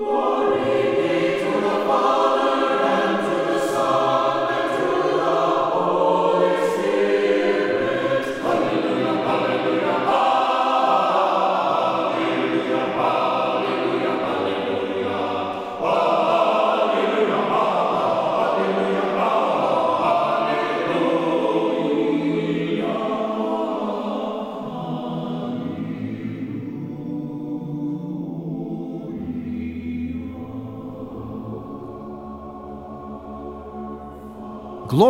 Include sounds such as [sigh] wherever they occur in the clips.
Lord.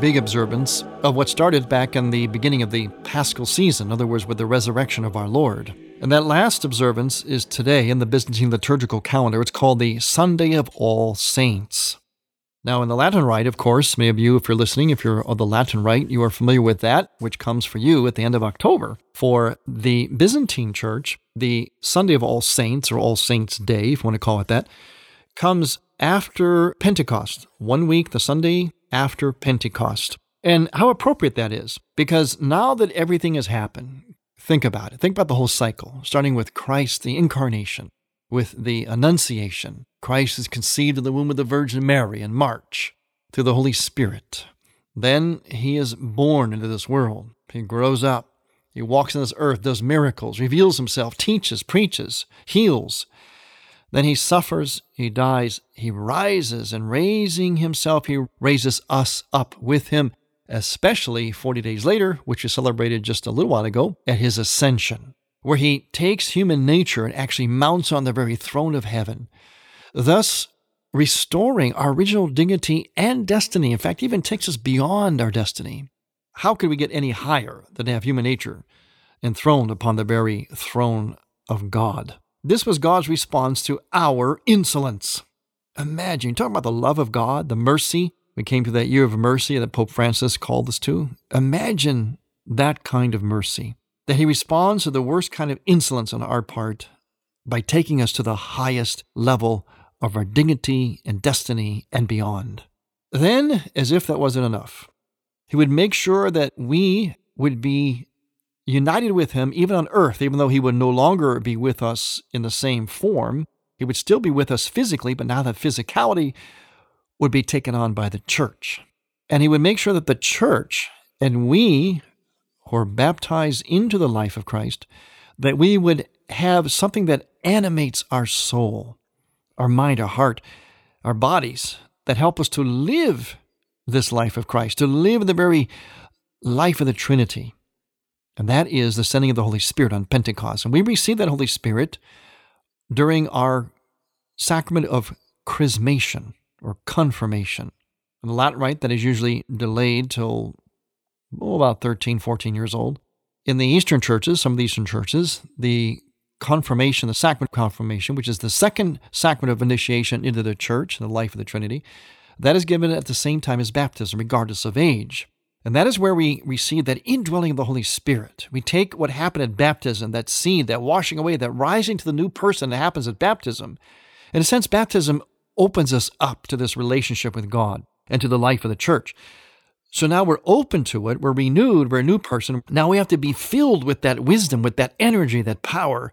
big observance of what started back in the beginning of the Paschal season, in other words, with the resurrection of our Lord. And that last observance is today in the Byzantine liturgical calendar. It's called the Sunday of All Saints. Now, in the Latin Rite, of course, many of you, if you're listening, if you're of the Latin Rite, you are familiar with that, which comes for you at the end of October. For the Byzantine Church, the Sunday of All Saints, or All Saints Day, if you want to call it that, comes after Pentecost, one week, the Sunday after Pentecost. And how appropriate that is, because now that everything has happened, think about it. Think about the whole cycle, starting with Christ, the incarnation, with the Annunciation. Christ is conceived in the womb of the Virgin Mary in March through the Holy Spirit. Then he is born into this world. He grows up. He walks on this earth, does miracles, reveals himself, teaches, preaches, heals. Then he suffers, he dies, he rises, and raising himself, he raises us up with him, especially 40 days later, which is celebrated just a little while ago, at his ascension where he takes human nature and actually mounts on the very throne of heaven, thus restoring our original dignity and destiny. In fact, even takes us beyond our destiny. How could we get any higher than to have human nature enthroned upon the very throne of God? This was God's response to our insolence. Imagine, talking about the love of God, the mercy. We came to that year of mercy that Pope Francis called us to. Imagine that kind of mercy that he responds to the worst kind of insolence on our part by taking us to the highest level of our dignity and destiny and beyond. Then, as if that wasn't enough, he would make sure that we would be united with him even on earth, even though he would no longer be with us in the same form. He would still be with us physically, but now that physicality would be taken on by the church. And he would make sure that the church and we who are baptized into the life of Christ, that we would have something that animates our soul, our mind, our heart, our bodies, that help us to live this life of Christ, to live the very life of the Trinity. And that is the sending of the Holy Spirit on Pentecost. And we receive that Holy Spirit during our sacrament of chrismation or confirmation. In the Latin rite, that is usually delayed till oh, about 13, 14 years old. In the Eastern churches, some of the Eastern churches, the confirmation, the sacrament of confirmation, which is the second sacrament of initiation into the church, the life of the Trinity, that is given at the same time as baptism, regardless of age. And that is where we receive that indwelling of the Holy Spirit. We take what happened at baptism, that seed, that washing away, that rising to the new person that happens at baptism. In a sense, baptism opens us up to this relationship with God and to the life of the church. So now we're open to it, we're renewed, we're a new person. Now we have to be filled with that wisdom, with that energy, that power.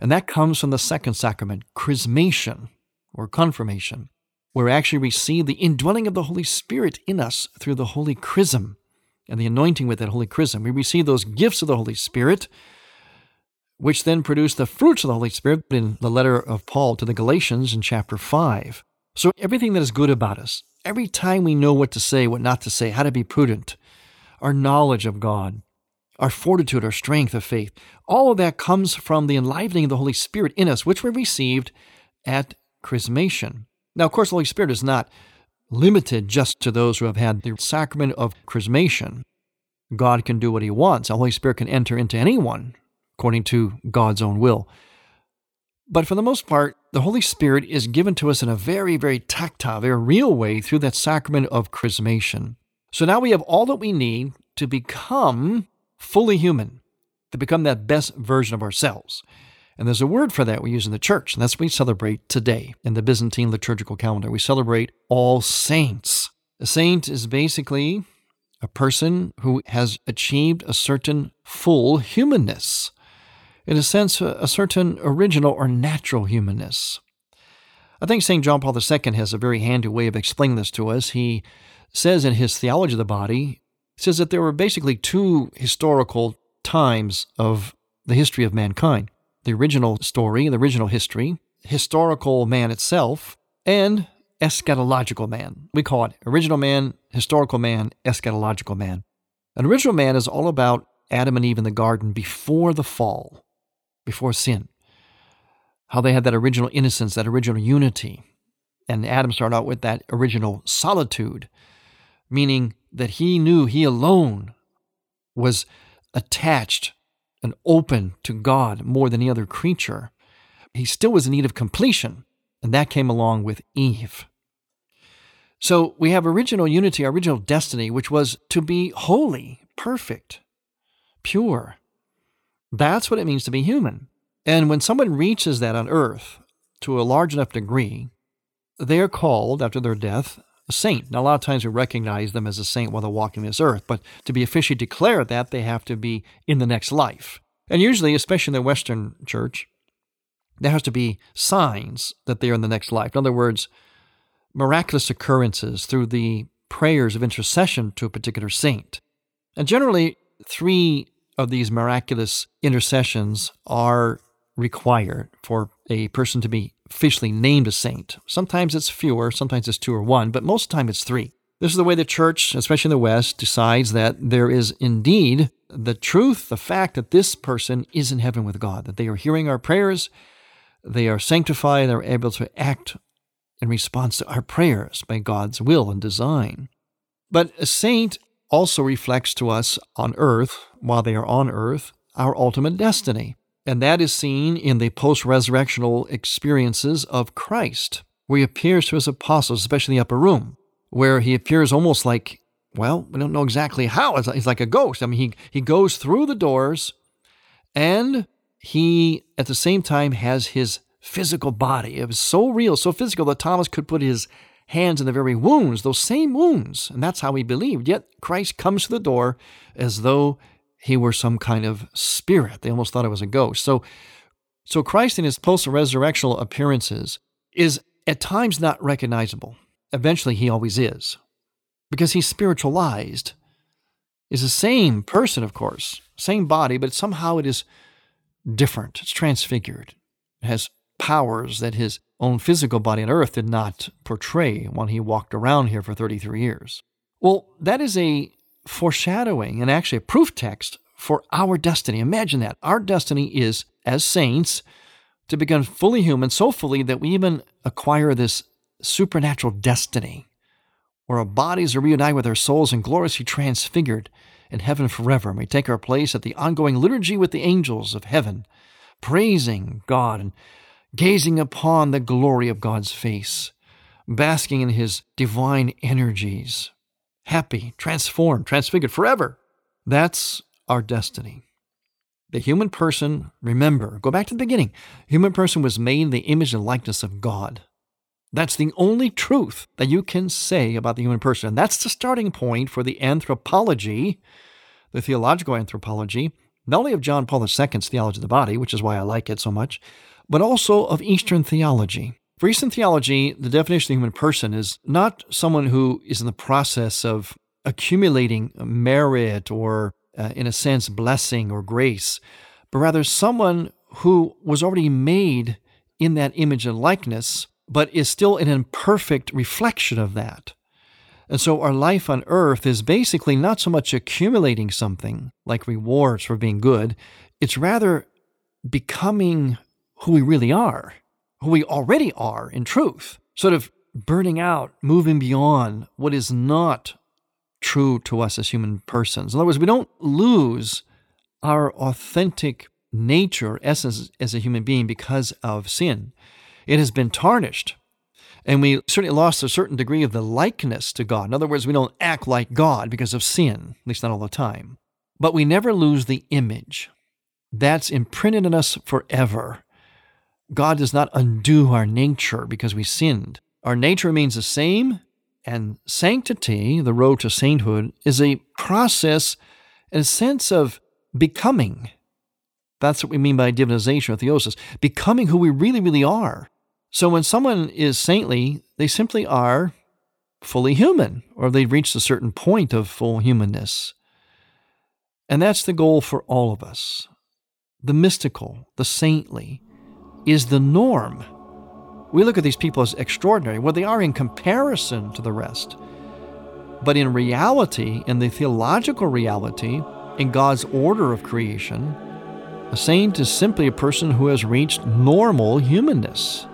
And that comes from the second sacrament, chrismation or confirmation, where we actually receive the indwelling of the Holy Spirit in us through the holy chrism. And the anointing with that holy chrism. We receive those gifts of the Holy Spirit, which then produce the fruits of the Holy Spirit in the letter of Paul to the Galatians in chapter 5. So everything that is good about us, every time we know what to say, what not to say, how to be prudent, our knowledge of God, our fortitude, our strength of faith, all of that comes from the enlivening of the Holy Spirit in us, which we received at chrismation. Now, of course, the Holy Spirit is not limited just to those who have had the sacrament of chrismation. God can do what he wants. The Holy Spirit can enter into anyone according to God's own will. But for the most part, the Holy Spirit is given to us in a very, very tactile, very real way through that sacrament of chrismation. So now we have all that we need to become fully human, to become that best version of ourselves. And there's a word for that we use in the church, and that's what we celebrate today in the Byzantine liturgical calendar. We celebrate All Saints. A saint is basically a person who has achieved a certain full humanness. In a sense, a certain original or natural humanness. I think St. John Paul II has a very handy way of explaining this to us. He says in his Theology of the Body, says that there were basically two historical times of the history of mankind the original story, the original history, historical man itself, and eschatological man. We call it original man, historical man, eschatological man. An original man is all about Adam and Eve in the garden before the fall, before sin. How they had that original innocence, that original unity. And Adam started out with that original solitude, meaning that he knew he alone was attached and open to God more than any other creature. He still was in need of completion, and that came along with Eve. So we have original unity, our original destiny, which was to be holy, perfect, pure. That's what it means to be human. And when someone reaches that on earth to a large enough degree, they are called, after their death, a saint. Now, a lot of times we recognize them as a saint while they're walking this earth, but to be officially declared that, they have to be in the next life. And usually, especially in the Western church, there has to be signs that they are in the next life. In other words, miraculous occurrences through the prayers of intercession to a particular saint. And generally, three of these miraculous intercessions are required for a person to be officially named a saint. Sometimes it's fewer, sometimes it's two or one, but most of the time it's three. This is the way the church, especially in the West, decides that there is indeed the truth, the fact that this person is in heaven with God, that they are hearing our prayers, they are sanctified, they're able to act in response to our prayers by God's will and design. But a saint also reflects to us on earth, while they are on earth, our ultimate destiny. And that is seen in the post resurrectional experiences of Christ, where he appears to his apostles, especially in the upper room, where he appears almost like, well, we don't know exactly how. He's like a ghost. I mean, he, he goes through the doors and he, at the same time, has his physical body. It was so real, so physical that Thomas could put his hands in the very wounds, those same wounds. And that's how he believed. Yet Christ comes to the door as though he were some kind of spirit. They almost thought it was a ghost. So, so Christ in his post-resurrectional appearances is at times not recognizable. Eventually, he always is, because he's spiritualized. Is the same person, of course, same body, but somehow it is different. It's transfigured. It has powers that his own physical body on earth did not portray when he walked around here for 33 years. Well, that is a foreshadowing and actually a proof text for our destiny. Imagine that. Our destiny is, as saints, to become fully human, so fully that we even acquire this supernatural destiny, where our bodies are reunited with our souls and gloriously transfigured in heaven forever. And we take our place at the ongoing liturgy with the angels of heaven, praising God and gazing upon the glory of God's face, basking in his divine energies, happy, transformed, transfigured forever. That's our destiny. The human person, remember, go back to the beginning. Human person was made in the image and likeness of God. That's the only truth that you can say about the human person. And that's the starting point for the anthropology, the theological anthropology, not only of John Paul II's theology of the body, which is why I like it so much, but also of Eastern theology. For Eastern theology, the definition of human person is not someone who is in the process of accumulating merit or, uh, in a sense, blessing or grace, but rather someone who was already made in that image and likeness, but is still an imperfect reflection of that. And so our life on earth is basically not so much accumulating something like rewards for being good, it's rather becoming who we really are, who we already are in truth, sort of burning out, moving beyond what is not true to us as human persons. In other words, we don't lose our authentic nature, essence as a human being because of sin. It has been tarnished. And we certainly lost a certain degree of the likeness to God. In other words, we don't act like God because of sin, at least not all the time. But we never lose the image. That's imprinted in us forever. God does not undo our nature because we sinned. Our nature remains the same, and sanctity, the road to sainthood, is a process and a sense of becoming. That's what we mean by divinization or theosis, becoming who we really, really are. So when someone is saintly, they simply are fully human, or they've reached a certain point of full humanness. And that's the goal for all of us. The mystical, the saintly, is the norm. We look at these people as extraordinary. Well, they are in comparison to the rest. But in reality, in the theological reality, in God's order of creation, a saint is simply a person who has reached normal humanness.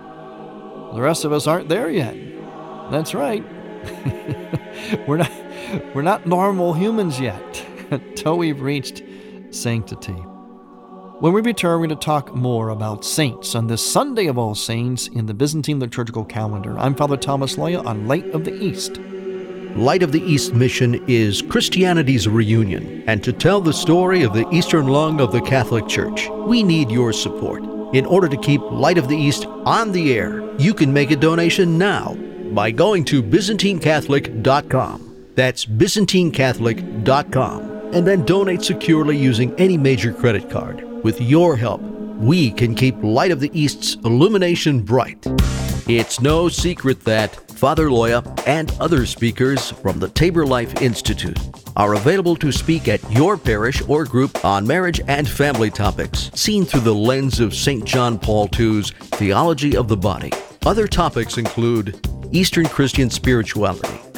The rest of us aren't there yet. That's right. [laughs] we're not we're not normal humans yet [laughs] until we've reached sanctity. When we return, we're going to talk more about saints on this Sunday of All Saints in the Byzantine liturgical calendar. I'm Father Thomas Loya on Light of the East. Light of the East mission is Christianity's reunion, and to tell the story of the Eastern lung of the Catholic Church, we need your support. In order to keep Light of the East on the air, you can make a donation now by going to ByzantineCatholic.com. That's ByzantineCatholic.com, and then donate securely using any major credit card. With your help, we can keep Light of the East's illumination bright. It's no secret that Father Loya and other speakers from the Tabor Life Institute are available to speak at your parish or group on marriage and family topics, seen through the lens of St. John Paul II's Theology of the Body. Other topics include Eastern Christian spirituality,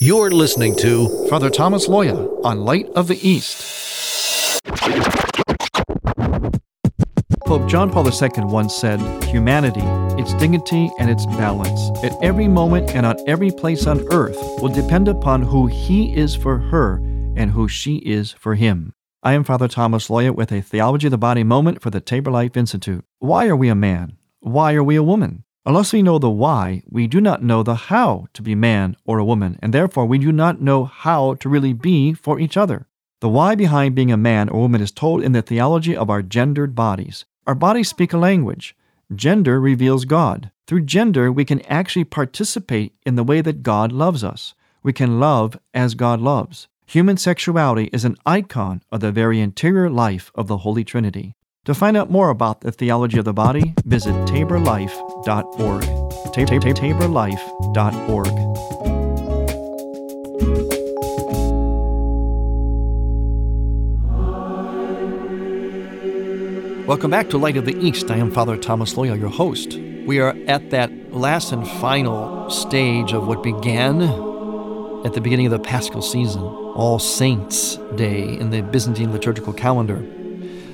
You're listening to Father Thomas Loya on Light of the East. Pope John Paul II once said, Humanity, its dignity and its balance, at every moment and on every place on earth, will depend upon who he is for her and who she is for him. I am Father Thomas Loya with a Theology of the Body moment for the Tabor Life Institute. Why are we a man? Why are we a woman? Unless we know the why, we do not know the how to be man or a woman, and therefore we do not know how to really be for each other. The why behind being a man or woman is told in the theology of our gendered bodies. Our bodies speak a language. Gender reveals God. Through gender, we can actually participate in the way that God loves us. We can love as God loves. Human sexuality is an icon of the very interior life of the Holy Trinity. To find out more about the theology of the body, visit taborlife.org. taborlife.org. Welcome back to Light of the East. I am Father Thomas Loya, your host. We are at that last and final stage of what began at the beginning of the Paschal season, All Saints' Day in the Byzantine liturgical calendar.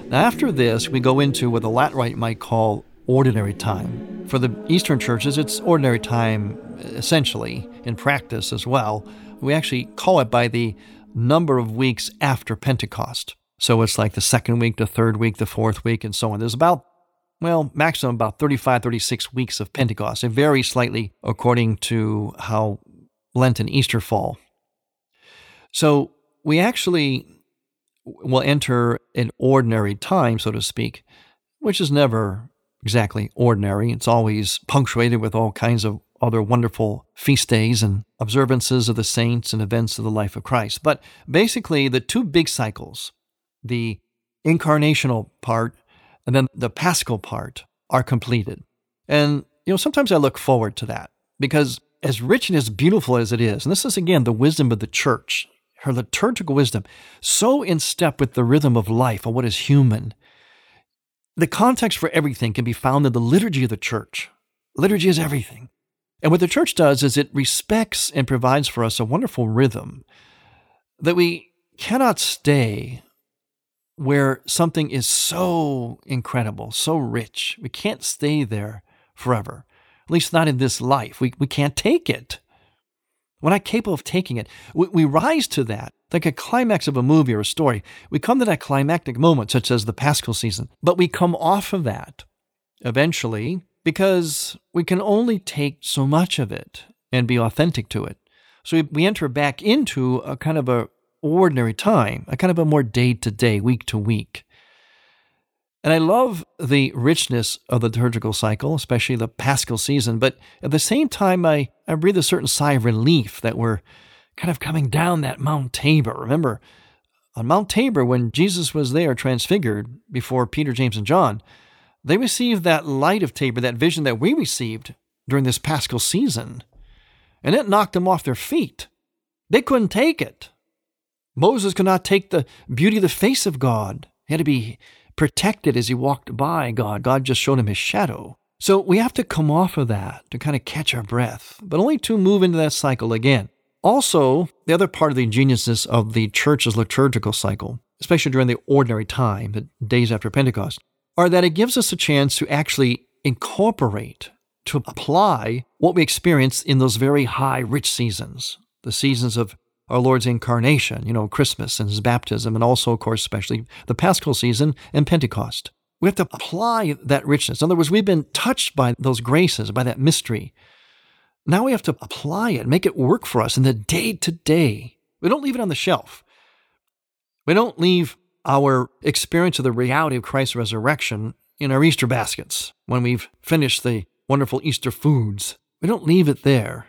Now, after this, we go into what the Latin Rite might call ordinary time. For the Eastern churches, it's ordinary time essentially, in practice as well. We actually call it by the number of weeks after Pentecost. So it's like the second week, the third week, the fourth week, and so on. There's about, well, maximum about 35, 36 weeks of Pentecost. It varies slightly according to how Lent and Easter fall. So we actually will enter an ordinary time, so to speak, which is never exactly ordinary. It's always punctuated with all kinds of other wonderful feast days and observances of the saints and events of the life of Christ. But basically, the two big cycles, the incarnational part and then the paschal part, are completed. And, you know, sometimes I look forward to that because as rich and as beautiful as it is, and this is again the wisdom of the church, her liturgical wisdom, so in step with the rhythm of life and what is human. The context for everything can be found in the liturgy of the church. Liturgy is everything. And what the church does is it respects and provides for us a wonderful rhythm that we cannot stay where something is so incredible, so rich. We can't stay there forever, at least not in this life. We, we can't take it. We're not capable of taking it. We, we rise to that, like a climax of a movie or a story. We come to that climactic moment, such as the Paschal season, but we come off of that eventually because we can only take so much of it and be authentic to it. So we, we enter back into a kind of a ordinary time, a kind of a more day to day, week to week. And I love the richness of the liturgical cycle, especially the paschal season, but at the same time, I, I breathe a certain sigh of relief that we're kind of coming down that Mount Tabor. Remember, on Mount Tabor, when Jesus was there transfigured before Peter, James, and John, they received that light of Tabor, that vision that we received during this paschal season, and it knocked them off their feet. They couldn't take it. Moses could not take the beauty of the face of God. He had to be protected as he walked by God. God just showed him his shadow. So we have to come off of that to kind of catch our breath, but only to move into that cycle again. Also, the other part of the ingeniousness of the church's liturgical cycle, especially during the ordinary time, the days after Pentecost, are that it gives us a chance to actually incorporate, to apply what we experience in those very high, rich seasons, the seasons of our Lord's incarnation, you know, Christmas and his baptism, and also, of course, especially the Paschal season and Pentecost. We have to apply that richness. In other words, we've been touched by those graces, by that mystery. Now we have to apply it, make it work for us in the day to day. We don't leave it on the shelf. We don't leave our experience of the reality of Christ's resurrection in our Easter baskets when we've finished the wonderful Easter foods. We don't leave it there.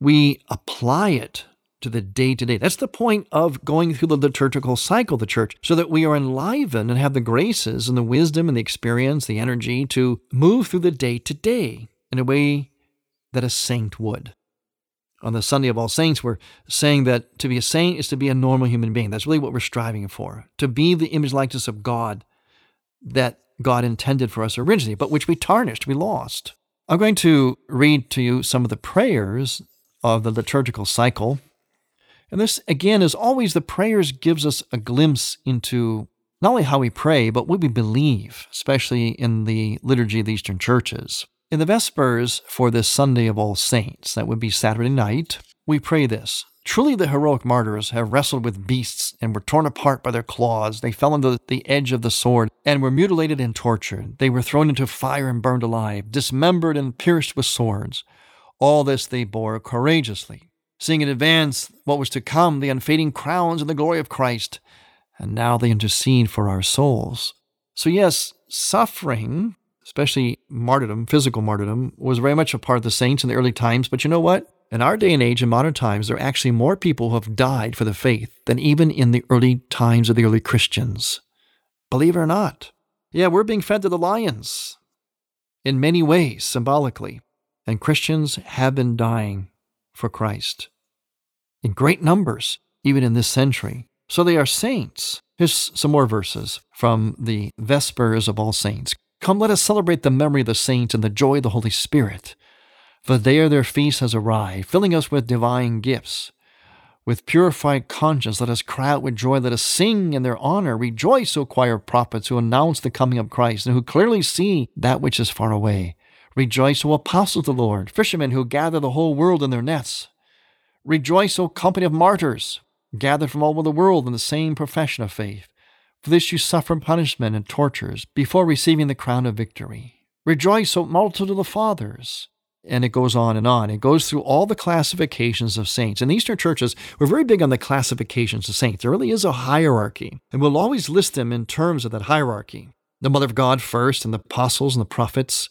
We apply it to the day to day. That's the point of going through the liturgical cycle of the church, so that we are enlivened and have the graces and the wisdom and the experience, the energy to move through the day to day in a way that a saint would on the Sunday of All Saints, we're saying that to be a saint is to be a normal human being. That's really what we're striving for. To be the image likeness of God that God intended for us originally, but which we tarnished, we lost. I'm going to read to you some of the prayers of the liturgical cycle. And this, again, is always the prayers gives us a glimpse into not only how we pray, but what we believe, especially in the liturgy of the Eastern churches. In the Vespers for this Sunday of All Saints, that would be Saturday night, we pray this. Truly, the heroic martyrs have wrestled with beasts and were torn apart by their claws. They fell into the edge of the sword and were mutilated and tortured. They were thrown into fire and burned alive, dismembered and pierced with swords. All this they bore courageously, seeing in advance what was to come, the unfading crowns and the glory of Christ. And now they intercede for our souls. So, yes, suffering especially martyrdom, physical martyrdom, was very much a part of the saints in the early times. But you know what? In our day and age, in modern times, there are actually more people who have died for the faith than even in the early times of the early Christians. Believe it or not. Yeah, we're being fed to the lions in many ways, symbolically. And Christians have been dying for Christ in great numbers, even in this century. So they are saints. Here's some more verses from the Vespers of All Saints. Come, let us celebrate the memory of the saints and the joy of the Holy Spirit. For there their feast has arrived, filling us with divine gifts. With purified conscience, let us cry out with joy. Let us sing in their honor. Rejoice, O choir of prophets who announce the coming of Christ and who clearly see that which is far away. Rejoice, O apostles of the Lord, fishermen who gather the whole world in their nets. Rejoice, O company of martyrs, gathered from all over the world in the same profession of faith. For this you suffer punishment and tortures before receiving the crown of victory. Rejoice, O multitude of the fathers, and it goes on and on. It goes through all the classifications of saints. In the Eastern churches, we're very big on the classifications of saints. There really is a hierarchy, and we'll always list them in terms of that hierarchy. The Mother of God first, and the apostles and the prophets,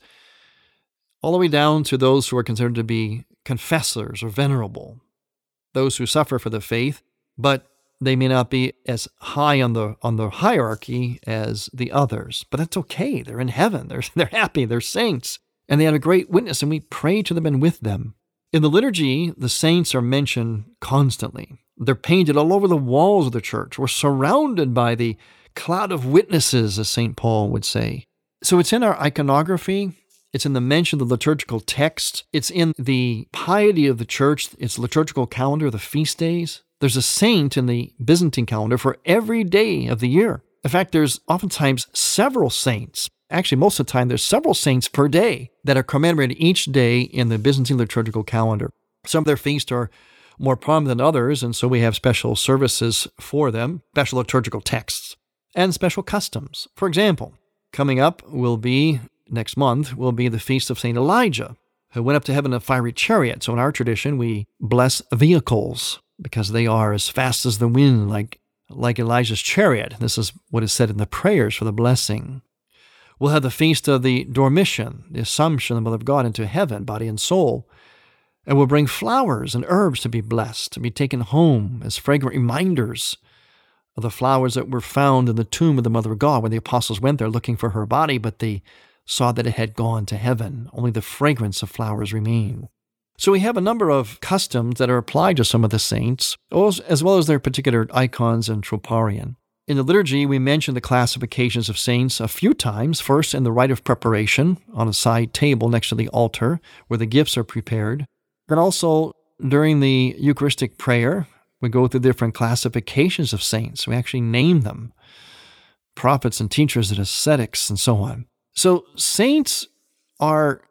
all the way down to those who are considered to be confessors or venerable, those who suffer for the faith, but they may not be as high on the on the hierarchy as the others. But that's okay. They're in heaven. [laughs] They're they're happy. They're saints and they had a great witness, and we pray to them and with them. In the liturgy, the saints are mentioned constantly. They're painted all over the walls of the church. We're surrounded by the cloud of witnesses, as St. Paul would say. So it's in our iconography, it's in the mention of the liturgical text, it's in the piety of the church, its liturgical calendar, the feast days. There's a saint in the Byzantine calendar for every day of the year. In fact, there's oftentimes several saints Actually, most of the time, there's several saints per day that are commemorated each day in the Byzantine liturgical calendar. Some of their feasts are more prominent than others, and so we have special services for them, special liturgical texts, and special customs. For example, coming up will be next month will be the feast of Saint Elijah, who went up to heaven in a fiery chariot. So in our tradition, we bless vehicles because they are as fast as the wind, like like Elijah's chariot. This is what is said in the prayers for the blessing. We'll have the feast of the Dormition, the Assumption of the Mother of God into heaven, body and soul. And we'll bring flowers and herbs to be blessed, to be taken home as fragrant reminders of the flowers that were found in the tomb of the Mother of God when the apostles went there looking for her body, but they saw that it had gone to heaven. Only the fragrance of flowers remained. So we have a number of customs that are applied to some of the saints, as well as their particular icons and troparion. In the liturgy, we mention the classifications of saints a few times. First, in the rite of preparation on a side table next to the altar where the gifts are prepared. Then also during the Eucharistic prayer, we go through different classifications of saints. We actually name them prophets and teachers and ascetics and so on. So, saints are,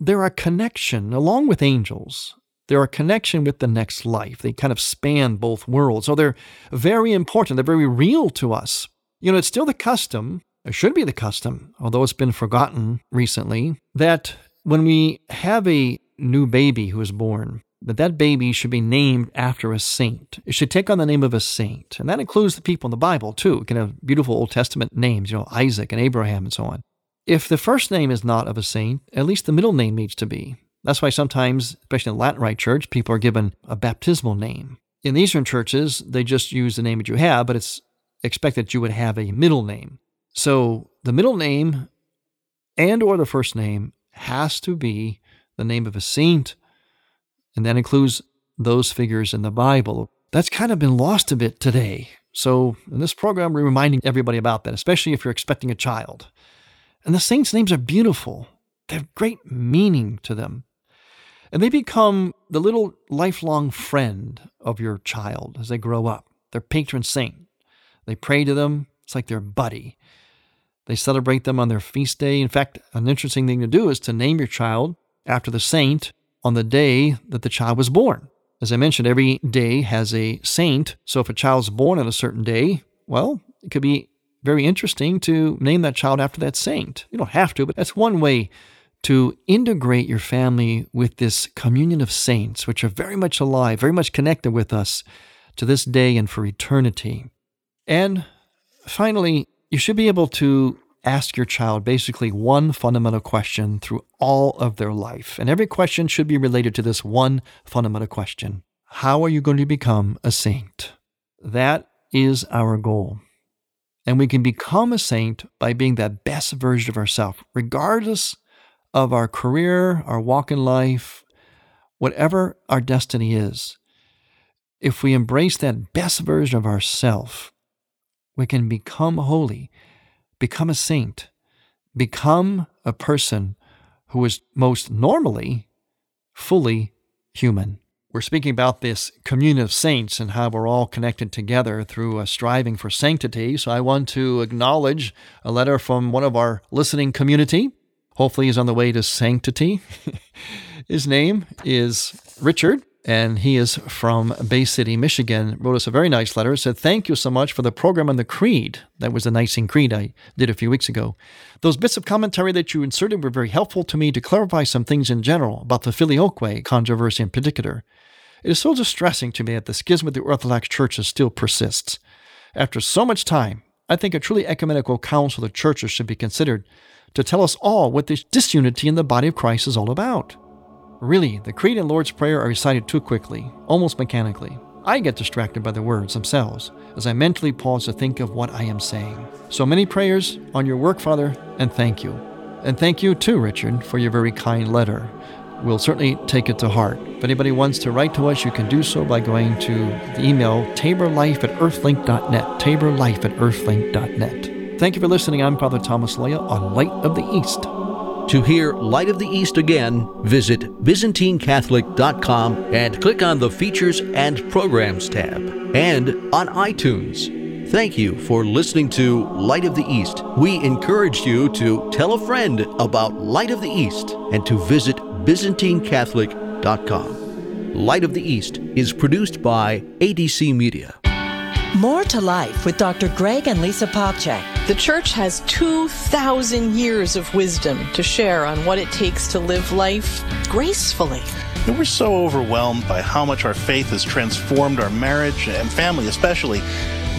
they're a connection along with angels they're a connection with the next life. They kind of span both worlds. So they're very important. They're very real to us. You know, it's still the custom, it should be the custom, although it's been forgotten recently, that when we have a new baby who is born, that that baby should be named after a saint. It should take on the name of a saint. And that includes the people in the Bible too. It can have beautiful Old Testament names, you know, Isaac and Abraham and so on. If the first name is not of a saint, at least the middle name needs to be. That's why sometimes, especially in the Latin Rite Church, people are given a baptismal name. In the Eastern churches, they just use the name that you have, but it's expected that you would have a middle name. So the middle name and or the first name has to be the name of a saint, and that includes those figures in the Bible. That's kind of been lost a bit today. So in this program, we're reminding everybody about that, especially if you're expecting a child. And the saints' names are beautiful. They have great meaning to them. And they become the little lifelong friend of your child as they grow up, their patron saint. They pray to them, it's like their buddy. They celebrate them on their feast day. In fact, an interesting thing to do is to name your child after the saint on the day that the child was born. As I mentioned, every day has a saint. So if a child's born on a certain day, well, it could be very interesting to name that child after that saint. You don't have to, but that's one way to integrate your family with this communion of saints, which are very much alive, very much connected with us to this day and for eternity. And finally, you should be able to ask your child basically one fundamental question through all of their life. And every question should be related to this one fundamental question How are you going to become a saint? That is our goal. And we can become a saint by being that best version of ourselves, regardless of our career, our walk in life, whatever our destiny is, if we embrace that best version of ourselves, we can become holy, become a saint, become a person who is most normally fully human. We're speaking about this communion of saints and how we're all connected together through a striving for sanctity. So I want to acknowledge a letter from one of our listening community. Hopefully, he's on the way to sanctity. [laughs] His name is Richard, and he is from Bay City, Michigan. Wrote us a very nice letter. Said, Thank you so much for the program on the Creed. That was the Nicene Creed I did a few weeks ago. Those bits of commentary that you inserted were very helpful to me to clarify some things in general about the Filioque controversy in particular. It is so distressing to me that the schism of the Orthodox churches still persists. After so much time, I think a truly ecumenical council of churches should be considered to tell us all what this disunity in the body of Christ is all about. Really, the Creed and Lord's Prayer are recited too quickly, almost mechanically. I get distracted by the words themselves as I mentally pause to think of what I am saying. So many prayers on your work, Father, and thank you. And thank you too, Richard, for your very kind letter. We'll certainly take it to heart. If anybody wants to write to us, you can do so by going to the email taborlife at earthlink.net. Taborlife at earthlink.net. Thank you for listening. I'm Father Thomas Loya on Light of the East. To hear Light of the East again, visit ByzantineCatholic.com and click on the Features and Programs tab, and on iTunes. Thank you for listening to Light of the East. We encourage you to tell a friend about Light of the East and to visit ByzantineCatholic.com. Light of the East is produced by ADC Media. More to Life with Dr. Greg and Lisa Popcak. The church has 2,000 years of wisdom to share on what it takes to live life gracefully. We're so overwhelmed by how much our faith has transformed our marriage and family, especially.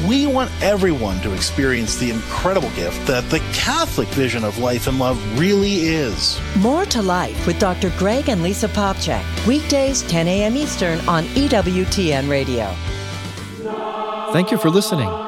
We want everyone to experience the incredible gift that the Catholic vision of life and love really is. More to Life with Dr. Greg and Lisa Popcak. Weekdays, 10 a.m. Eastern on EWTN Radio. Thank you for listening.